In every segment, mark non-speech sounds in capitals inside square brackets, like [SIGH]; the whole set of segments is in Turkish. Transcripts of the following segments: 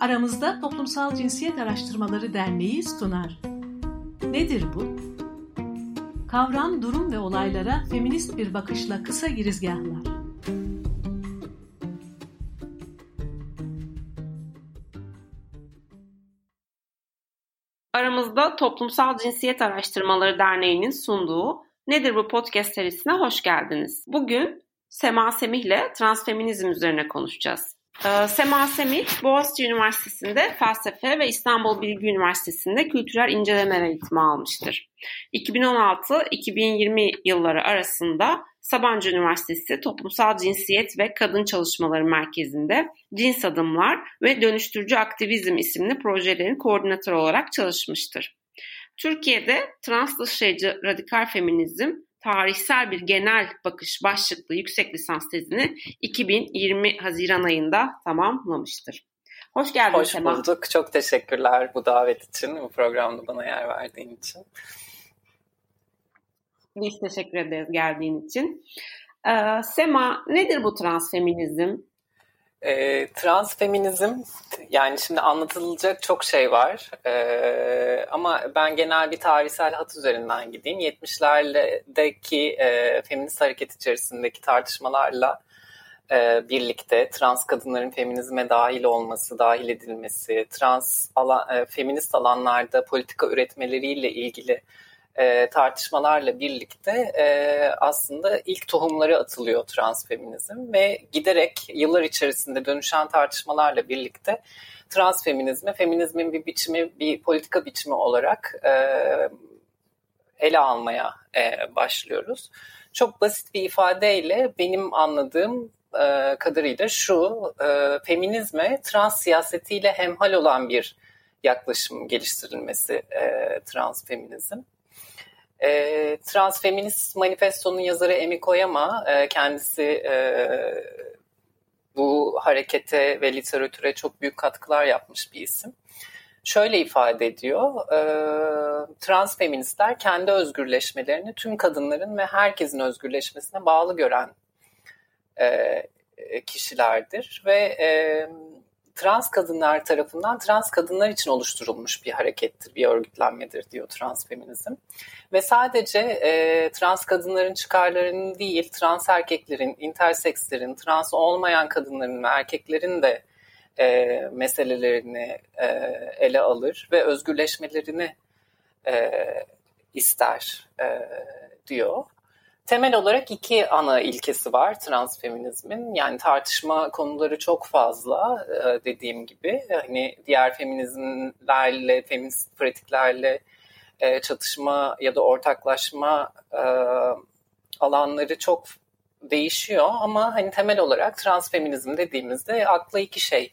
Aramızda Toplumsal Cinsiyet Araştırmaları Derneği sunar. Nedir bu? Kavram, durum ve olaylara feminist bir bakışla kısa girizgahlar. Aramızda Toplumsal Cinsiyet Araştırmaları Derneği'nin sunduğu Nedir bu podcast serisine hoş geldiniz. Bugün Sema Semih ile transfeminizm üzerine konuşacağız. Ee, Sema Semih, Boğaziçi Üniversitesi'nde felsefe ve İstanbul Bilgi Üniversitesi'nde kültürel inceleme eğitimi almıştır. 2016-2020 yılları arasında Sabancı Üniversitesi Toplumsal Cinsiyet ve Kadın Çalışmaları Merkezi'nde Cins Adımlar ve Dönüştürücü Aktivizm isimli projelerin koordinatörü olarak çalışmıştır. Türkiye'de trans dışlayıcı radikal feminizm tarihsel bir genel bakış başlıklı yüksek lisans tezini 2020 Haziran ayında tamamlamıştır. Hoş geldin Hoş Sema. bulduk. Çok teşekkürler bu davet için, bu programda bana yer verdiğin için. Biz teşekkür ederiz geldiğin için. Ee, Sema, nedir bu transfeminizm? E, transfeminizm yani şimdi anlatılacak çok şey var e, ama ben genel bir tarihsel hat üzerinden gideyim. 70'lerdeki e, feminist hareket içerisindeki tartışmalarla e, birlikte trans kadınların feminizme dahil olması, dahil edilmesi, trans alan, e, feminist alanlarda politika üretmeleriyle ilgili e, tartışmalarla birlikte e, aslında ilk tohumları atılıyor transfeminizm ve giderek yıllar içerisinde dönüşen tartışmalarla birlikte transfeminizmi, feminizmin bir biçimi, bir politika biçimi olarak e, ele almaya e, başlıyoruz. Çok basit bir ifadeyle benim anladığım e, kadarıyla şu, e, feminizme trans siyasetiyle hemhal olan bir yaklaşım geliştirilmesi e, transfeminizm. E, Transfeminist Manifesto'nun yazarı Emi Koyama e, kendisi e, bu harekete ve literatüre çok büyük katkılar yapmış bir isim. Şöyle ifade ediyor, e, transfeministler kendi özgürleşmelerini tüm kadınların ve herkesin özgürleşmesine bağlı gören e, kişilerdir ve e, trans kadınlar tarafından trans kadınlar için oluşturulmuş bir harekettir, bir örgütlenmedir diyor transfeminizm. Ve sadece e, trans kadınların çıkarlarının değil, trans erkeklerin, intersekslerin, trans olmayan kadınların ve erkeklerin de e, meselelerini e, ele alır ve özgürleşmelerini e, ister e, diyor. Temel olarak iki ana ilkesi var transfeminizmin. Yani tartışma konuları çok fazla e, dediğim gibi. Hani diğer feminizmlerle, feminist pratiklerle e, çatışma ya da ortaklaşma e, alanları çok değişiyor ama hani temel olarak transfeminizm dediğimizde akla iki şey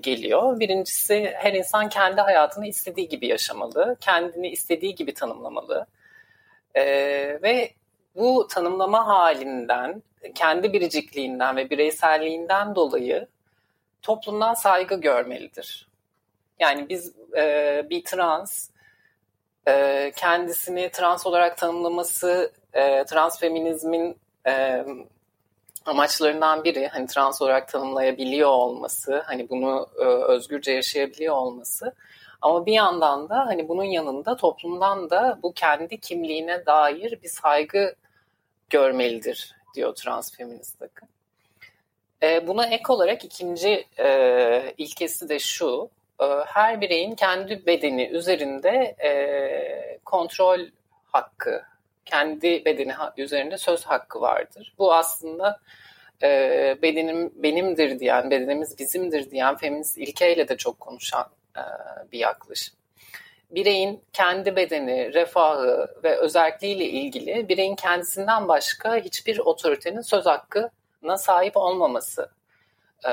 geliyor. Birincisi her insan kendi hayatını istediği gibi yaşamalı, kendini istediği gibi tanımlamalı. ve bu tanımlama halinden, kendi biricikliğinden ve bireyselliğinden dolayı toplumdan saygı görmelidir. Yani biz e, bir trans e, kendisini trans olarak tanımlaması e, trans feminizmin e, amaçlarından biri hani trans olarak tanımlayabiliyor olması, hani bunu e, özgürce yaşayabiliyor olması. Ama bir yandan da hani bunun yanında toplumdan da bu kendi kimliğine dair bir saygı görmelidir diyor transfeminist akım. E, buna ek olarak ikinci e, ilkesi de şu, e, her bireyin kendi bedeni üzerinde e, kontrol hakkı, kendi bedeni üzerinde söz hakkı vardır. Bu aslında e, bedenim benimdir diyen, bedenimiz bizimdir diyen feminist ilkeyle de çok konuşan bir yaklaşım bireyin kendi bedeni, refahı ve özelliğiyle ilgili bireyin kendisinden başka hiçbir otoritenin söz hakkına sahip olmaması e,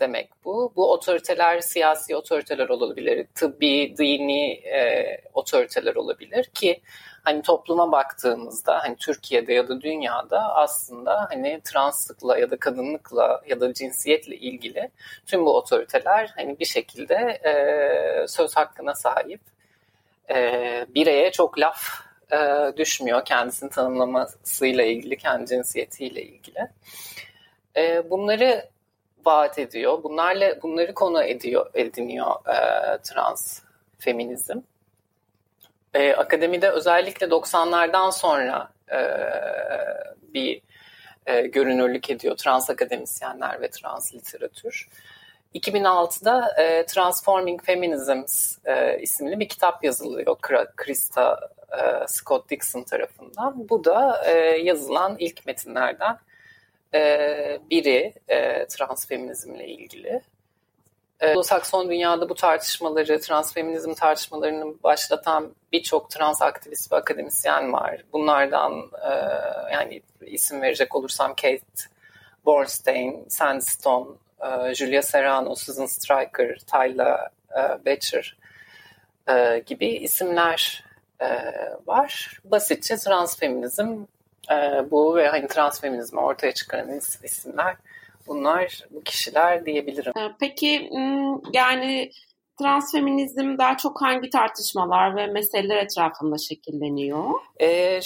demek bu. Bu otoriteler siyasi otoriteler olabilir, tıbbi, dini e, otoriteler olabilir ki hani topluma baktığımızda hani Türkiye'de ya da dünyada aslında hani translıkla ya da kadınlıkla ya da cinsiyetle ilgili tüm bu otoriteler hani bir şekilde e, söz hakkına sahip e, bireye çok laf e, düşmüyor kendisini tanımlamasıyla ilgili, kendi cinsiyetiyle ilgili. E, bunları vaat ediyor. Bunlarla bunları konu ediyor ediniyor e, trans feminizm. E, akademide özellikle 90'lardan sonra e, bir e, görünürlük ediyor trans akademisyenler ve trans literatür. 2006'da e, Transforming Feminisms e, isimli bir kitap yazılıyor Krista e, Scott Dixon tarafından. Bu da e, yazılan ilk metinlerden e, biri e, transfeminizmle ilgili. E, Sakson dünyada bu tartışmaları, transfeminizm tartışmalarını başlatan birçok trans aktivist ve akademisyen var. Bunlardan e, yani isim verecek olursam Kate Bornstein, Sandstone, e, Julia Serrano, Susan Stryker, Tyler e, Becher e, gibi isimler e, var. Basitçe transfeminizm e, bu ve hani transfeminizmi ortaya çıkaran isimler bunlar bu kişiler diyebilirim. Ee, peki yani transfeminizm daha çok hangi tartışmalar ve meseleler etrafında şekilleniyor? Ee,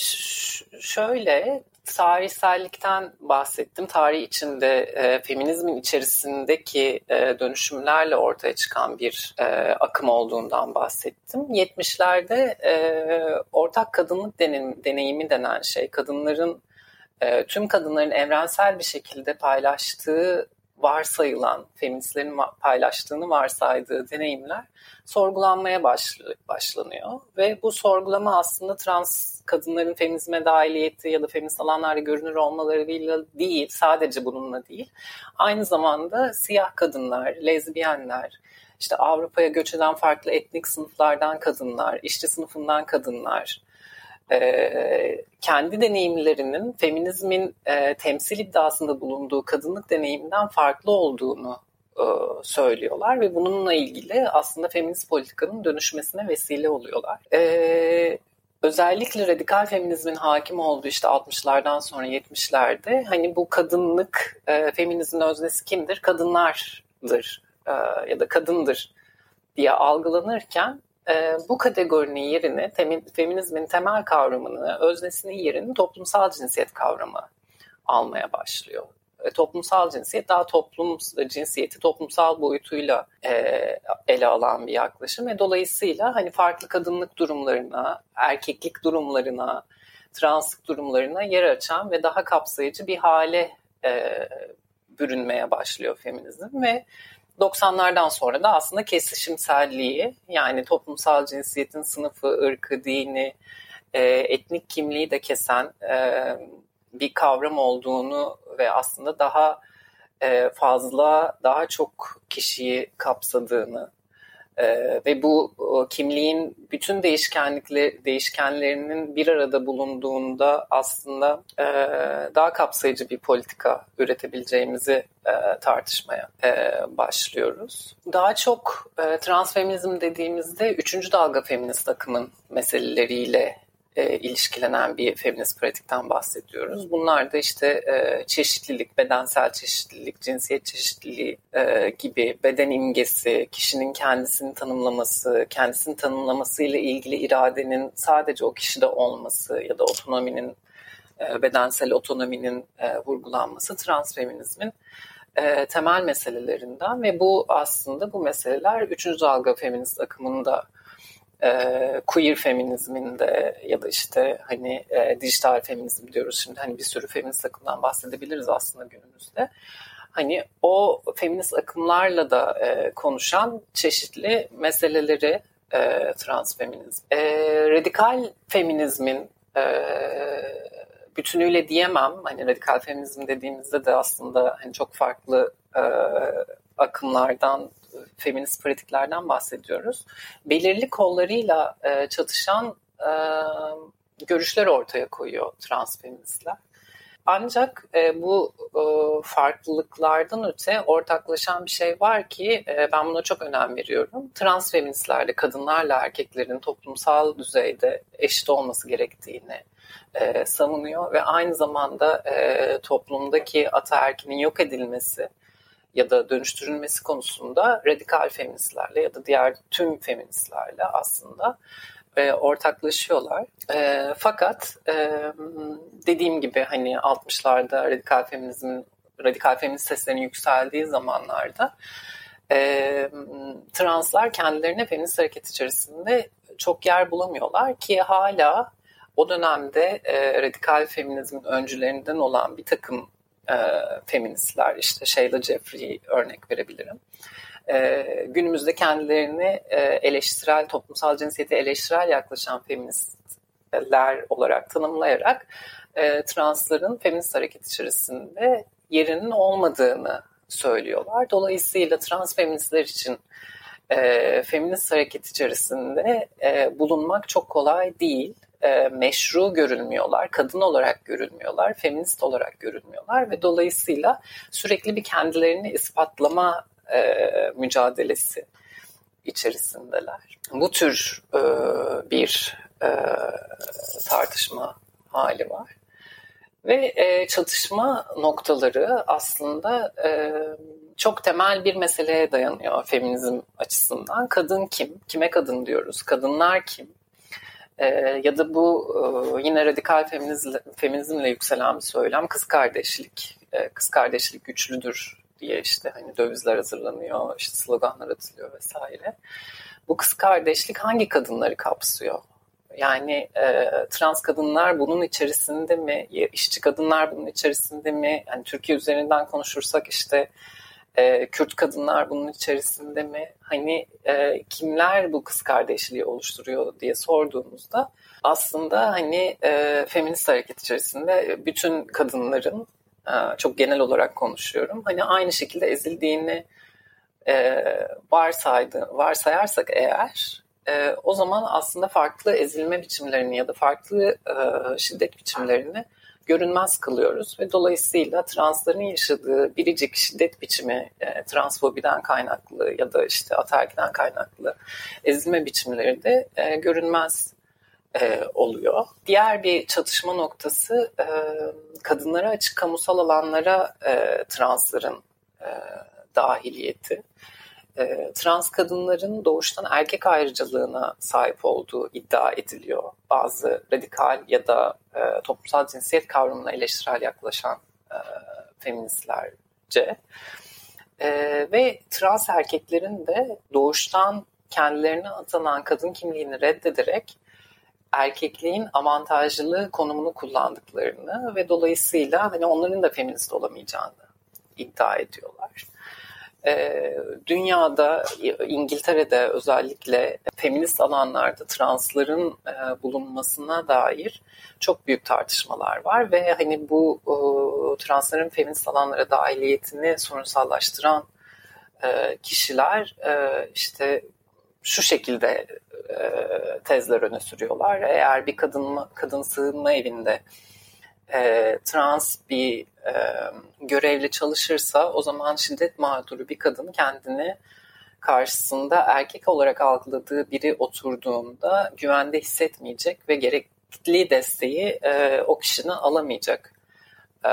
şöyle tarihsellikten bahsettim. Tarih içinde e, feminizmin içerisindeki e, dönüşümlerle ortaya çıkan bir e, akım olduğundan bahsettim. 70'lerde e, ortak kadınlık denim, deneyimi denen şey, kadınların e, tüm kadınların evrensel bir şekilde paylaştığı varsayılan, feministlerin paylaştığını varsaydığı deneyimler sorgulanmaya başlanıyor. Ve bu sorgulama aslında trans kadınların feminizme dahiliyeti ya da feminist alanlarda görünür olmalarıyla değil, sadece bununla değil. Aynı zamanda siyah kadınlar, lezbiyenler, işte Avrupa'ya göç eden farklı etnik sınıflardan kadınlar, işçi sınıfından kadınlar, e, kendi deneyimlerinin feminizmin e, temsil iddiasında bulunduğu kadınlık deneyiminden farklı olduğunu e, söylüyorlar ve bununla ilgili aslında feminist politikanın dönüşmesine vesile oluyorlar. E, özellikle radikal feminizmin hakim olduğu işte 60'lardan sonra 70'lerde hani bu kadınlık, e, feminizmin öznesi kimdir? Kadınlardır e, ya da kadındır diye algılanırken e, bu kategorinin yerini, temin, feminizmin temel kavramını, öznesinin yerini toplumsal cinsiyet kavramı almaya başlıyor. E, toplumsal cinsiyet daha toplum cinsiyeti toplumsal boyutuyla e, ele alan bir yaklaşım ve dolayısıyla hani farklı kadınlık durumlarına, erkeklik durumlarına, translık durumlarına yer açan ve daha kapsayıcı bir hale e, bürünmeye başlıyor feminizm ve 90'lardan sonra da aslında kesişimselliği yani toplumsal cinsiyetin sınıfı, ırkı, dini, e, etnik kimliği de kesen e, bir kavram olduğunu ve aslında daha e, fazla, daha çok kişiyi kapsadığını ee, ve bu o, kimliğin bütün değişkenlikleri değişkenlerinin bir arada bulunduğunda aslında e, daha kapsayıcı bir politika üretebileceğimizi e, tartışmaya e, başlıyoruz. Daha çok e, transfeminizm dediğimizde üçüncü dalga feminist akımın meseleleriyle e, ilişkilenen bir feminist pratikten bahsediyoruz. Bunlar da işte e, çeşitlilik, bedensel çeşitlilik, cinsiyet çeşitliliği e, gibi beden imgesi, kişinin kendisini tanımlaması, kendisini tanımlaması ile ilgili iradenin sadece o kişide olması ya da otonominin, e, bedensel otonominin e, vurgulanması transfeminizmin e, temel meselelerinden ve bu aslında bu meseleler üçüncü dalga feminist akımında e, queer feminizminde ya da işte hani e, dijital feminizm diyoruz şimdi hani bir sürü feminist akımdan bahsedebiliriz aslında günümüzde. Hani o feminist akımlarla da e, konuşan çeşitli meseleleri e, trans feminizm. E, radikal feminizmin e, bütünüyle diyemem. Hani radikal feminizm dediğimizde de aslında hani çok farklı e, akımlardan feminist pratiklerden bahsediyoruz. Belirli kollarıyla e, çatışan e, görüşler ortaya koyuyor transfeministler. Ancak e, bu e, farklılıklardan öte ortaklaşan bir şey var ki e, ben buna çok önem veriyorum. Transfeministlerle kadınlarla erkeklerin toplumsal düzeyde eşit olması gerektiğini e, savunuyor ve aynı zamanda e, toplumdaki ataerkinin yok edilmesi ya da dönüştürülmesi konusunda radikal feministlerle ya da diğer tüm feministlerle aslında e, ortaklaşıyorlar. E, fakat e, dediğim gibi hani 60'larda radikal feminizmin radikal feminist seslerin yükseldiği zamanlarda e, translar kendilerine feminist hareket içerisinde çok yer bulamıyorlar ki hala o dönemde e, radikal feminizmin öncülerinden olan bir takım e, feministler işte Sheila Jeffrey örnek verebilirim. E, günümüzde kendilerini e, eleştirel, toplumsal cinsiyeti eleştirel yaklaşan feministler olarak tanımlayarak e, transların feminist hareket içerisinde yerinin olmadığını söylüyorlar. Dolayısıyla trans feministler için e, feminist hareket içerisinde e, bulunmak çok kolay değil. E, meşru görülmüyorlar, kadın olarak görülmüyorlar, feminist olarak görülmüyorlar ve dolayısıyla sürekli bir kendilerini ispatlama e, mücadelesi içerisindeler. Bu tür e, bir e, tartışma hali var. Ve e, çatışma noktaları aslında e, çok temel bir meseleye dayanıyor feminizm açısından. Kadın kim? Kime kadın diyoruz? Kadınlar kim? E, ya da bu e, yine radikal feminizmle, feminizmle yükselen bir söylem kız kardeşlik. E, kız kardeşlik güçlüdür diye işte hani dövizler hazırlanıyor, işte sloganlar atılıyor vesaire. Bu kız kardeşlik hangi kadınları kapsıyor? Yani e, trans kadınlar bunun içerisinde mi? İşçi kadınlar bunun içerisinde mi? Yani Türkiye üzerinden konuşursak işte e, Kürt kadınlar bunun içerisinde mi? Hani e, kimler bu kız kardeşliği oluşturuyor diye sorduğumuzda aslında hani e, feminist hareket içerisinde bütün kadınların e, çok genel olarak konuşuyorum. Hani aynı şekilde ezildiğini e, varsaydı, varsayarsak eğer e, o zaman aslında farklı ezilme biçimlerini ya da farklı e, şiddet biçimlerini görünmez kılıyoruz ve dolayısıyla transların yaşadığı biricik şiddet biçimi e, transfobiden kaynaklı ya da işte ataerkiden kaynaklı ezilme biçimleri de e, görünmez e, oluyor. Diğer bir çatışma noktası e, kadınlara açık kamusal alanlara e, transların e, dahiliyeti e, trans kadınların doğuştan erkek ayrıcalığına sahip olduğu iddia ediliyor. Bazı radikal ya da e, toplumsal cinsiyet kavramına eleştirel yaklaşan e, feministlerce. E, ve trans erkeklerin de doğuştan kendilerine atanan kadın kimliğini reddederek erkekliğin avantajlı konumunu kullandıklarını ve dolayısıyla hani onların da feminist olamayacağını iddia ediyorlar. Ee, dünyada, İngiltere'de özellikle feminist alanlarda transların e, bulunmasına dair çok büyük tartışmalar var ve hani bu transların feminist alanlara dahiliyetini sorunsallaştıran e, kişiler e, işte şu şekilde tezler öne sürüyorlar. Eğer bir kadın kadın sığınma evinde e, trans bir e, görevli çalışırsa o zaman şiddet mağduru bir kadın kendini karşısında erkek olarak algıladığı biri oturduğunda güvende hissetmeyecek ve gerekli desteği e, o kişinin alamayacak e,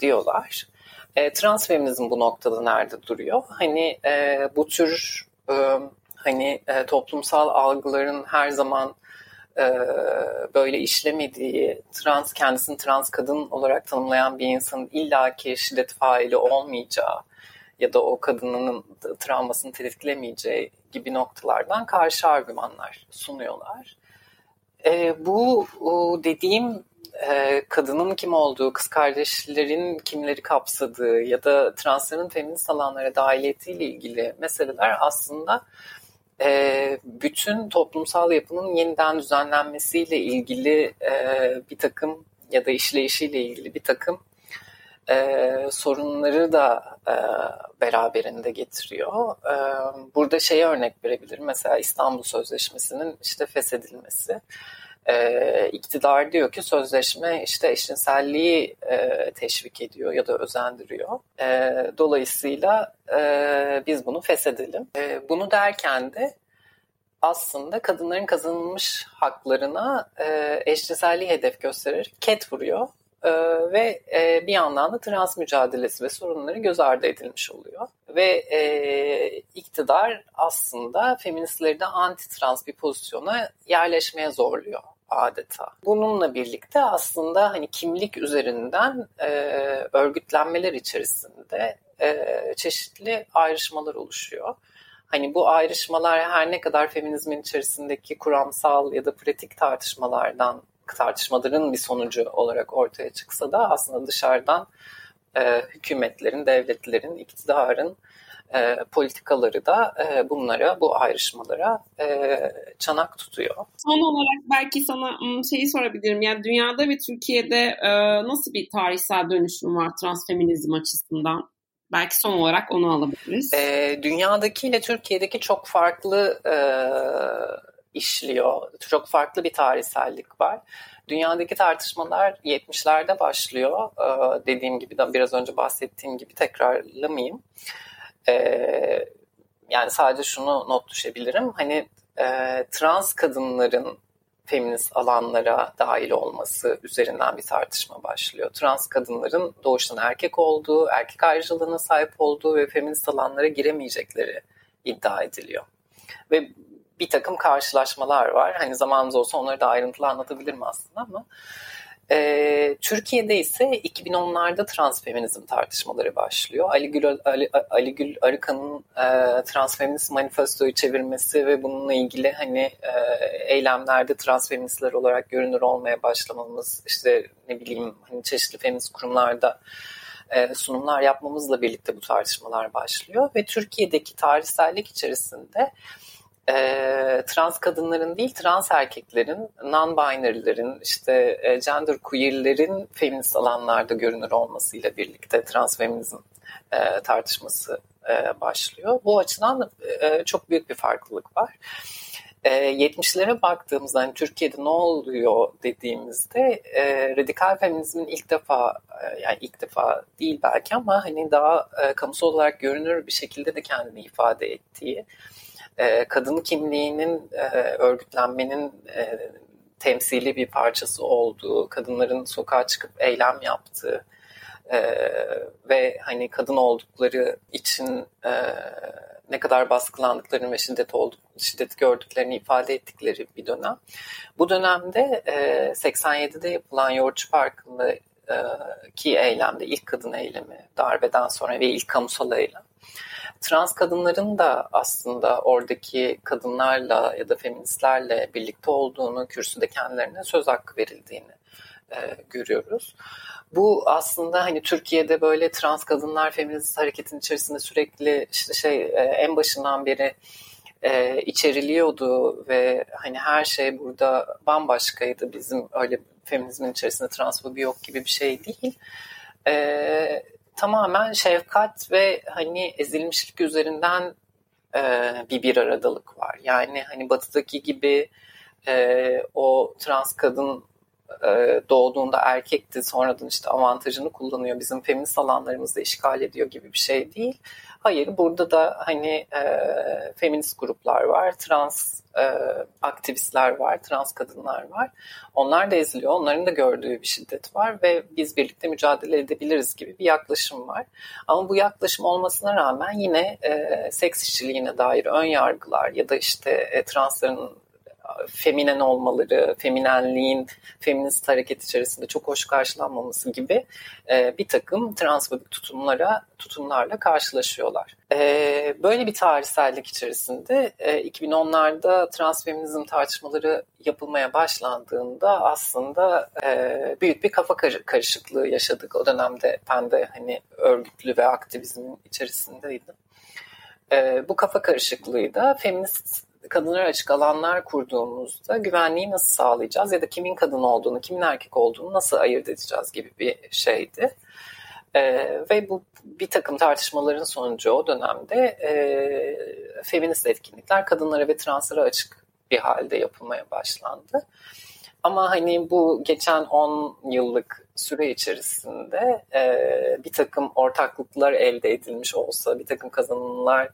diyorlar. E, trans feminizm bu noktada nerede duruyor? Hani e, bu tür e, hani e, toplumsal algıların her zaman e, böyle işlemediği, trans kendisini trans kadın olarak tanımlayan bir insanın illaki şiddet faili olmayacağı ya da o kadının travmasını tetiklemeyeceği gibi noktalardan karşı argümanlar sunuyorlar. E, bu dediğim e, kadının kim olduğu, kız kardeşlerin kimleri kapsadığı ya da transların feminist alanlara dahiliyetiyle ilgili meseleler aslında e, bütün toplumsal yapının yeniden düzenlenmesiyle ilgili e, bir takım ya da işleyişiyle ilgili bir takım e, sorunları da e, beraberinde getiriyor. Burada şey örnek verebilirim. Mesela İstanbul Sözleşmesi'nin işte feshedilmesi. E, iktidar diyor ki sözleşme işte eşcinselliği e, teşvik ediyor ya da özendiriyor. E, dolayısıyla e, biz bunu feshedelim. E, bunu derken de aslında kadınların kazanılmış haklarına e, eşcinselliği hedef gösterir, ket vuruyor e, ve e, bir yandan da trans mücadelesi ve sorunları göz ardı edilmiş oluyor. Ve e, iktidar aslında feministleri de anti-trans bir pozisyona yerleşmeye zorluyor adeta. Bununla birlikte aslında hani kimlik üzerinden e, örgütlenmeler içerisinde e, çeşitli ayrışmalar oluşuyor. Hani bu ayrışmalar her ne kadar feminizmin içerisindeki kuramsal ya da pratik tartışmalardan tartışmaların bir sonucu olarak ortaya çıksa da aslında dışarıdan e, hükümetlerin, devletlerin, iktidarın e, politikaları da e, bunlara, bu ayrışmalara e, çanak tutuyor. Son olarak belki sana şeyi sorabilirim. Yani dünyada ve Türkiye'de e, nasıl bir tarihsel dönüşüm var transfeminizm açısından? Belki son olarak onu alabiliriz. E, dünyadaki ile Türkiye'deki çok farklı e, işliyor. Çok farklı bir tarihsellik var. Dünyadaki tartışmalar 70'lerde başlıyor. E, dediğim gibi biraz önce bahsettiğim gibi tekrarlamayayım. E, yani sadece şunu not düşebilirim. Hani e, trans kadınların feminist alanlara dahil olması üzerinden bir tartışma başlıyor. Trans kadınların doğuştan erkek olduğu, erkek ayrıcalığına sahip olduğu ve feminist alanlara giremeyecekleri iddia ediliyor. Ve bir takım karşılaşmalar var. Hani zamanımız olsa onları da ayrıntılı anlatabilirim aslında ama e, Türkiye'de ise 2010'larda transfeminizm tartışmaları başlıyor. Ali Gül, Ali, Ali Gül Arıkan'ın e, transfeminist manifestoyu çevirmesi ve bununla ilgili hani e, eylemlerde transfeministler olarak görünür olmaya başlamamız, işte ne bileyim hani çeşitli feminist kurumlarda e, sunumlar yapmamızla birlikte bu tartışmalar başlıyor ve Türkiye'deki tarihsellik içerisinde e, trans kadınların değil trans erkeklerin, non-binary'lerin, işte e, gender queer'lerin feminist alanlarda görünür olmasıyla birlikte transfeminizm e, tartışması e, başlıyor. Bu açıdan e, çok büyük bir farklılık var. E, 70'lere baktığımızda hani Türkiye'de ne oluyor dediğimizde e, radikal feminizmin ilk defa e, yani ilk defa değil belki ama hani daha e, kamusal olarak görünür bir şekilde de kendini ifade ettiği e, kadın kimliğinin e, örgütlenmenin e, temsili bir parçası olduğu, kadınların sokağa çıkıp eylem yaptığı e, ve hani kadın oldukları için ne kadar baskılandıklarını ve şiddet olduk, şiddet gördüklerini ifade ettikleri bir dönem. Bu dönemde e, 87'de yapılan Yoğurtçu Parkı'nda ki eylemde ilk kadın eylemi darbeden sonra ve ilk kamusal eylem trans kadınların da aslında oradaki kadınlarla ya da feministlerle birlikte olduğunu, kürsüde kendilerine söz hakkı verildiğini e, görüyoruz. Bu aslında hani Türkiye'de böyle trans kadınlar feminist hareketin içerisinde sürekli işte şey e, en başından beri e, içeriliyordu ve hani her şey burada bambaşkaydı. Bizim öyle feminizmin içerisinde transfobi yok gibi bir şey değil. E, tamamen şefkat ve hani ezilmişlik üzerinden e, bir bir aradalık var. Yani hani batıdaki gibi e, o trans kadın e, doğduğunda erkekti sonradan işte avantajını kullanıyor bizim feminist alanlarımızı işgal ediyor gibi bir şey değil. Hayır burada da hani e, feminist gruplar var, trans e, aktivistler var, trans kadınlar var. Onlar da eziliyor, onların da gördüğü bir şiddet var ve biz birlikte mücadele edebiliriz gibi bir yaklaşım var. Ama bu yaklaşım olmasına rağmen yine e, seks işçiliğine dair ön yargılar ya da işte e, transların feminen olmaları, feminenliğin feminist hareket içerisinde çok hoş karşılanmaması gibi e, bir takım transfobik tutumlara tutumlarla karşılaşıyorlar. E, böyle bir tarihsellik içerisinde e, 2010'larda transfeminizm tartışmaları yapılmaya başlandığında aslında e, büyük bir kafa karışıklığı yaşadık. O dönemde ben de hani örgütlü ve aktivizmin içerisindeydim. E, bu kafa karışıklığı da feminist kadınlara açık alanlar kurduğumuzda güvenliği nasıl sağlayacağız ya da kimin kadın olduğunu, kimin erkek olduğunu nasıl ayırt edeceğiz gibi bir şeydi. E, ve bu bir takım tartışmaların sonucu o dönemde e, feminist etkinlikler kadınlara ve translara açık bir halde yapılmaya başlandı. Ama hani bu geçen 10 yıllık süre içerisinde e, bir takım ortaklıklar elde edilmiş olsa, bir takım kazanımlar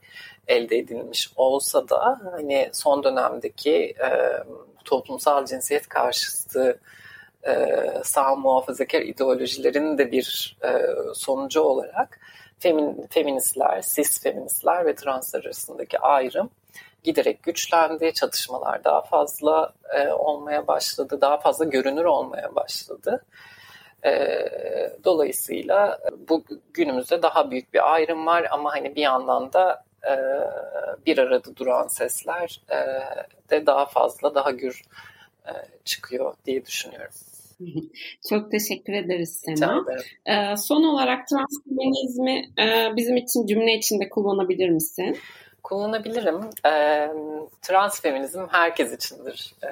elde edilmiş olsa da hani son dönemdeki e, toplumsal cinsiyet karşıtı e, sağ muhafazakar ideolojilerin de bir e, sonucu olarak femin, feministler, cis feministler ve translar arasındaki ayrım giderek güçlendi. Çatışmalar daha fazla e, olmaya başladı, daha fazla görünür olmaya başladı. E, dolayısıyla bu günümüzde daha büyük bir ayrım var ama hani bir yandan da e, bir arada duran sesler e, de daha fazla, daha gür e, çıkıyor diye düşünüyorum. [LAUGHS] Çok teşekkür ederiz Sema. Ee, son olarak transfeminizmi e, bizim için cümle içinde kullanabilir misin? Kullanabilirim. E, transfeminizm herkes içindir e,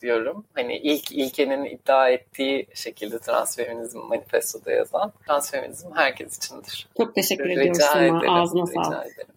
diyorum. Hani ilk ilkenin iddia ettiği şekilde transfeminizm manifestoda yazan transfeminizm herkes içindir. Çok teşekkür rica ediyoruz Sema. Ederim, Ağzına rica sağlık. Ederim.